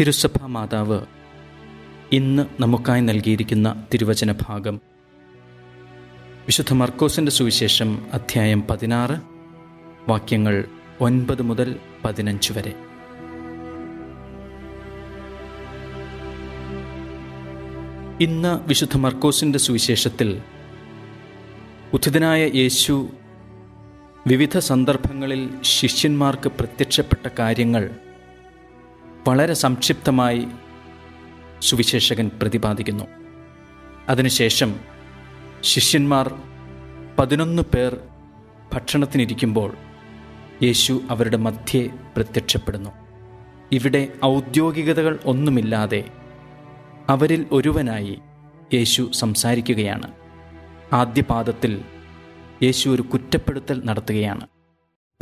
തിരുസഭ മാതാവ് ഇന്ന് നമുക്കായി നൽകിയിരിക്കുന്ന തിരുവചന ഭാഗം. വിശുദ്ധ മർക്കോസിന്റെ സുവിശേഷം അധ്യായം പതിനാറ് വാക്യങ്ങൾ ഒൻപത് മുതൽ പതിനഞ്ച് വരെ. ഇന്ന് വിശുദ്ധ മർക്കോസിന്റെ സുവിശേഷത്തിൽ ഉദ്ധിതനായ യേശു വിവിധ സന്ദർഭങ്ങളിൽ ശിഷ്യന്മാർക്ക് പ്രത്യക്ഷപ്പെട്ട കാര്യങ്ങൾ വളരെ സംക്ഷിപ്തമായി സുവിശേഷകൻ പ്രതിപാദിക്കുന്നു. അതിനുശേഷം ശിഷ്യന്മാർ പതിനൊന്ന് പേർ ഭക്ഷണത്തിനിരിക്കുമ്പോൾ യേശു അവരുടെ മധ്യേ പ്രത്യക്ഷപ്പെടുന്നു. ഇവിടെ ഔദ്യോഗികതകൾ ഒന്നുമില്ലാതെ അവരിൽ ഒരുവനായി യേശു സംസാരിക്കുകയാണ്. ആദ്യ പാദത്തിൽ യേശു ഒരു കുറ്റപ്പെടുത്തൽ നടത്തുകയാണ്.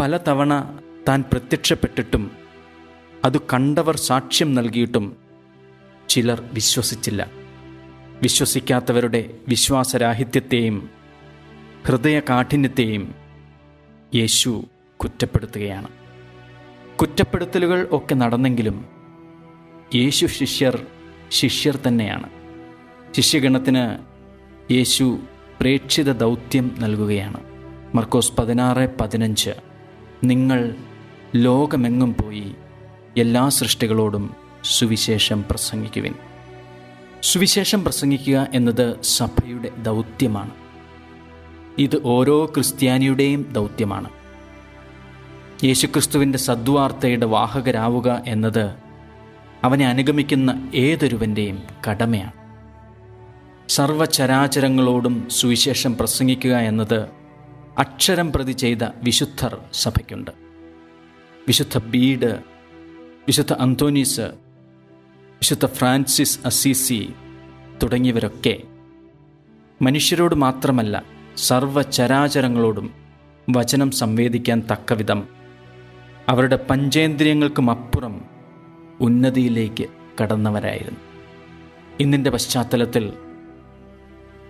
പലതവണ താൻ പ്രത്യക്ഷപ്പെട്ടിട്ടും അത് കണ്ടവർ സാക്ഷ്യം നൽകിയിട്ടും ചിലർ വിശ്വസിച്ചില്ല. വിശ്വസിക്കാത്തവരുടെ വിശ്വാസരാഹിത്യത്തെയും ഹൃദയകാഠിന്യത്തെയും യേശു കുറ്റപ്പെടുത്തുകയാണ്. കുറ്റപ്പെടുത്തലുകൾ ഒക്കെ നടന്നെങ്കിലും യേശു ശിഷ്യർ ശിഷ്യർ തന്നെയാണ്. ശിഷ്യഗണത്തിന് യേശു പ്രേക്ഷിത ദൗത്യം നൽകുകയാണ്. മർക്കോസ് പതിനാറ് പതിനഞ്ച് നിങ്ങൾ ലോകമെങ്ങും പോയി എല്ലാ സൃഷ്ടികളോടും സുവിശേഷം പ്രസംഗിക്കുവിൻ. സുവിശേഷം പ്രസംഗിക്കുക എന്നത് സഭയുടെ ദൗത്യമാണ്. ഇത് ഓരോ ക്രിസ്ത്യാനിയുടെയും ദൗത്യമാണ്. യേശുക്രിസ്തുവിന്റെ സദ്വാർത്തയുടെ വാഹകരാവുക എന്നത് അവനെ അനുഗമിക്കുന്ന ഏതൊരുവന്റെയും കടമയാണ്. സർവചരാചരങ്ങളോടും സുവിശേഷം പ്രസംഗിക്കുക എന്നത് അക്ഷരം പ്രതി ചെയ്ത വിശുദ്ധർ സഭയ്ക്കുണ്ട്. വിശുദ്ധ ബീഡ് വിശുദ്ധ അന്തോനീസ് വിശുദ്ധ ഫ്രാൻസിസ് അസീസി തുടങ്ങിയവരൊക്കെ മനുഷ്യരോട് മാത്രമല്ല സർവചരാചരങ്ങളോടും വചനം സംവേദിക്കാൻ തക്കവിധം അവരുടെ പഞ്ചേന്ദ്രിയങ്ങൾക്കും അപ്പുറം ഉന്നതിയിലേക്ക് കടന്നവരായിരുന്നു. ഇന്നിന്റെ പശ്ചാത്തലത്തിൽ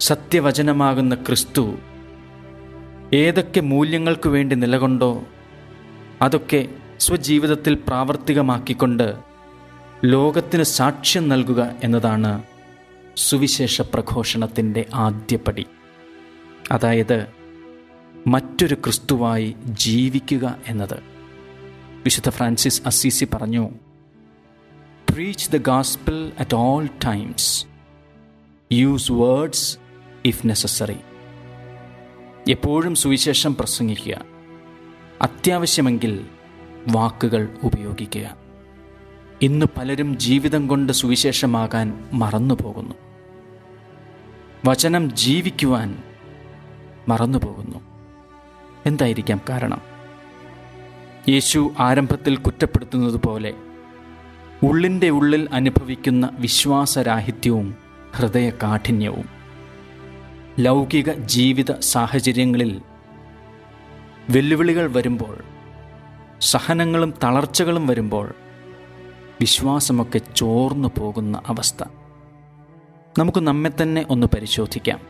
സത്യവചനമാകുന്ന ക്രിസ്തു ഏതൊക്കെ മൂല്യങ്ങൾക്ക് വേണ്ടി നിലകൊണ്ടോ അതൊക്കെ സ്വജീവിതത്തിൽ പ്രാവർത്തികമാക്കിക്കൊണ്ട് ലോകത്തിന് സാക്ഷ്യം നൽകുക എന്നതാണ് സുവിശേഷ പ്രഘോഷണത്തിന്റെ ആദ്യപടി. അതായത് മറ്റൊരു ക്രിസ്തുവായി ജീവിക്കുക എന്നത്. വിശുദ്ധ ഫ്രാൻസിസ് അസീസി പറഞ്ഞു preach the gospel at all times use words if necessary എപ്പോഴും സുവിശേഷം പ്രസംഗിക്കുക. അത്യാവശ്യമെങ്കിൽ വാക്കുകൾ ഉപയോഗിക്കുക. ഇന്ന് പലരും ജീവിതം കൊണ്ട് സുവിശേഷമാകാൻ മറന്നുപോകുന്നു. വചനം ജീവിക്കുവാൻ മറന്നുപോകുന്നു. എന്തായിരിക്കാം കാരണം? യേശു ആരംഭത്തിൽ കുറ്റപ്പെടുത്തുന്നത് പോലെ ഉള്ളിന്റെ ഉള്ളിൽ അനുഭവിക്കുന്ന വിശ്വാസരാഹിത്യവും ഹൃദയകാഠിന്യവും ലൗകിക ജീവിത സാഹചര്യങ്ങളിൽ വെല്ലുവിളികൾ വരുമ്പോൾ സഹനങ്ങളും തളർച്ചകളും വരുമ്പോൾ വിശ്വാസമൊക്കെ ചോർന്നു പോകുന്ന അവസ്ഥ. നമുക്ക് നമ്മെ തന്നെ ഒന്ന് പരിശോധിക്കാം.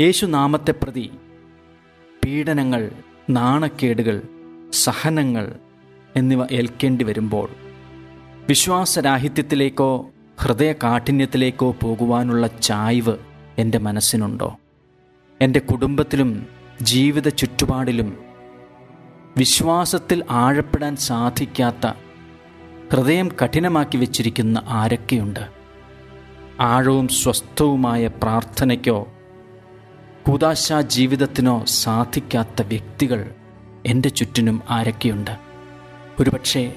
യേശു നാമത്തെ പ്രതി പീഡനങ്ങൾ നാണക്കേടുകൾ സഹനങ്ങൾ എന്നിവ ഏൽക്കേണ്ടി വരുമ്പോൾ വിശ്വാസരാഹിത്യത്തിലേക്കോ ഹൃദയ കാഠിന്യത്തിലേക്കോ പോകുവാനുള്ള ചായ്വ് എന്റെ മനസ്സിനുണ്ടോ? എന്റെ കുടുംബത്തിലും ജീവിത ചുറ്റുപാടിലും വിശ്വാസത്തിൽ ആഴപ്പെടാൻ സാധിക്കാത്ത ഹൃദയം കഠിനമാക്കി വെച്ചിരിക്കുന്ന ആരൊക്കെയുണ്ട്? ആഴവും സ്വസ്ഥവുമായ പ്രാർത്ഥനയ്ക്കോ കൂതാശാ ജീവിതത്തിനോ സാധിക്കാത്ത വ്യക്തികൾ എന്റെ ചുറ്റിനും ആരൊക്കെയുണ്ട്? ഒരുപക്ഷെ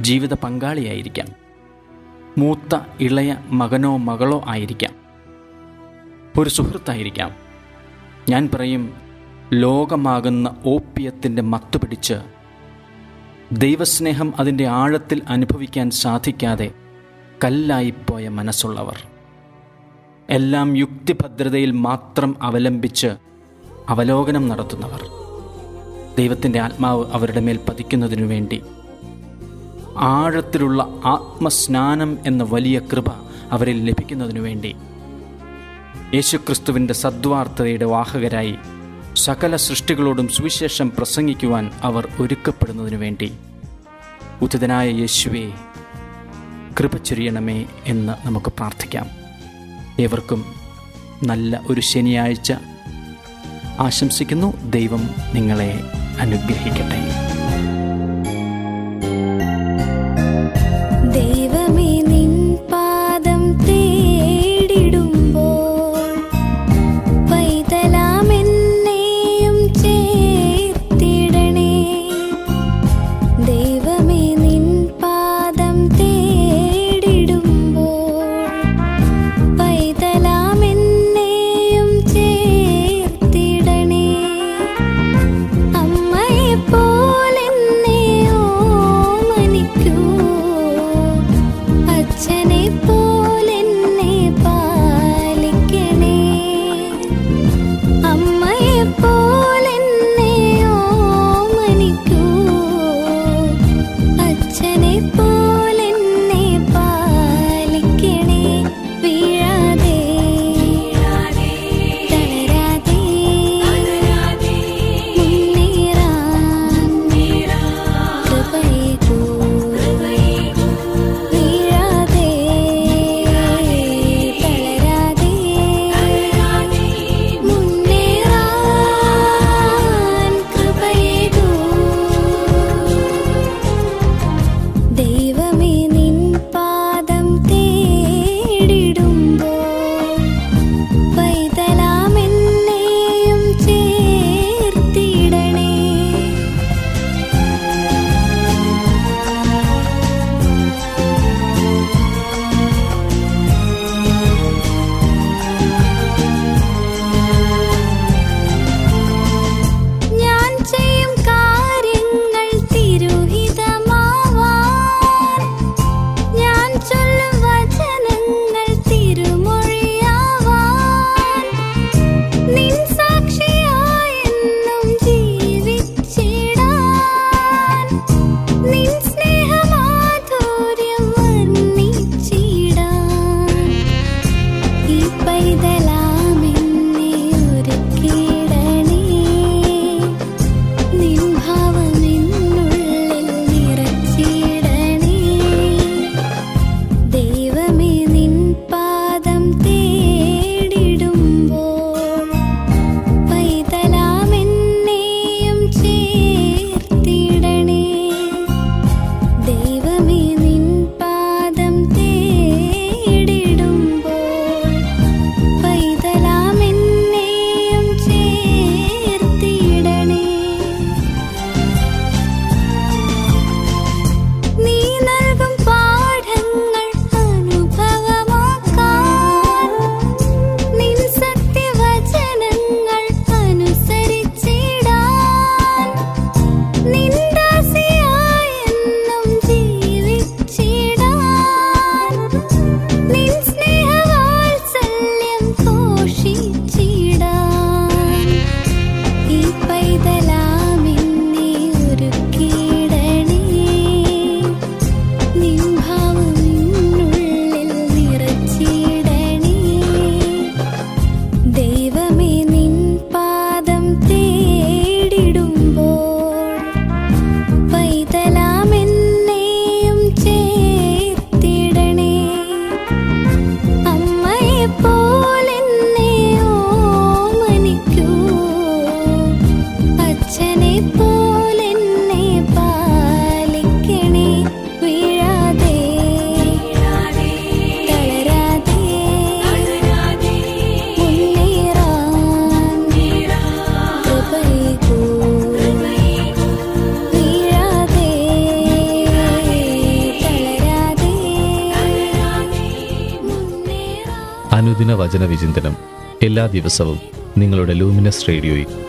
ജീവിത പങ്കാളിയായിരിക്കാം. മൂത്ത ഇളയ മകനോ മകളോ ആയിരിക്കാം. ഒരു സുഹൃത്തായിരിക്കാം. ഞാൻ പറയും ലോകമാകുന്ന ഓപ്പിയത്തിന്റെ മത്തു പിടിച്ച് ദൈവസ്നേഹം അതിന്റെ ആഴത്തിൽ അനുഭവിക്കാൻ സാധിക്കാതെ കല്ലായിപ്പോയ മനസ്സുള്ളവർ. എല്ലാം യുക്തിഭദ്രതയിൽ മാത്രം അവലംബിച്ച് അവലോകനം നടത്തുന്നവർ. ദൈവത്തിന്റെ ആത്മാവ് അവരുടെ മേൽ പതിക്കുന്നതിനു വേണ്ടി ആഴത്തിലുള്ള ആത്മസ്നാനം എന്ന വലിയ കൃപ അവരിൽ ലഭിക്കുന്നതിനു വേണ്ടി യേശുക്രിസ്തുവിന്റെ സദ്വാർത്തതയുടെ വാഹകരായി സകല സൃഷ്ടികളോടും സുവിശേഷം പ്രസംഗിക്കുവാൻ അവർ ഒരുക്കപ്പെടുന്നതിനു വേണ്ടി. ഉചിതനായ യേശുവെ കൃപ ചൊരിയണമേ എന്ന് നമുക്ക് പ്രാർത്ഥിക്കാം. ഏവർക്കും നല്ല ഒരു ശനിയാഴ്ച. ആശംസിക്കുന്നു. ദൈവം നിങ്ങളെ അനുഗ്രഹിക്കട്ടെ. watching it fall. മുന്നേറാൻ അനുദിന വചന വിചിന്തനം എല്ലാ ദിവസവും നിങ്ങളുടെ ലൂമിനസ് റേഡിയോയിൽ.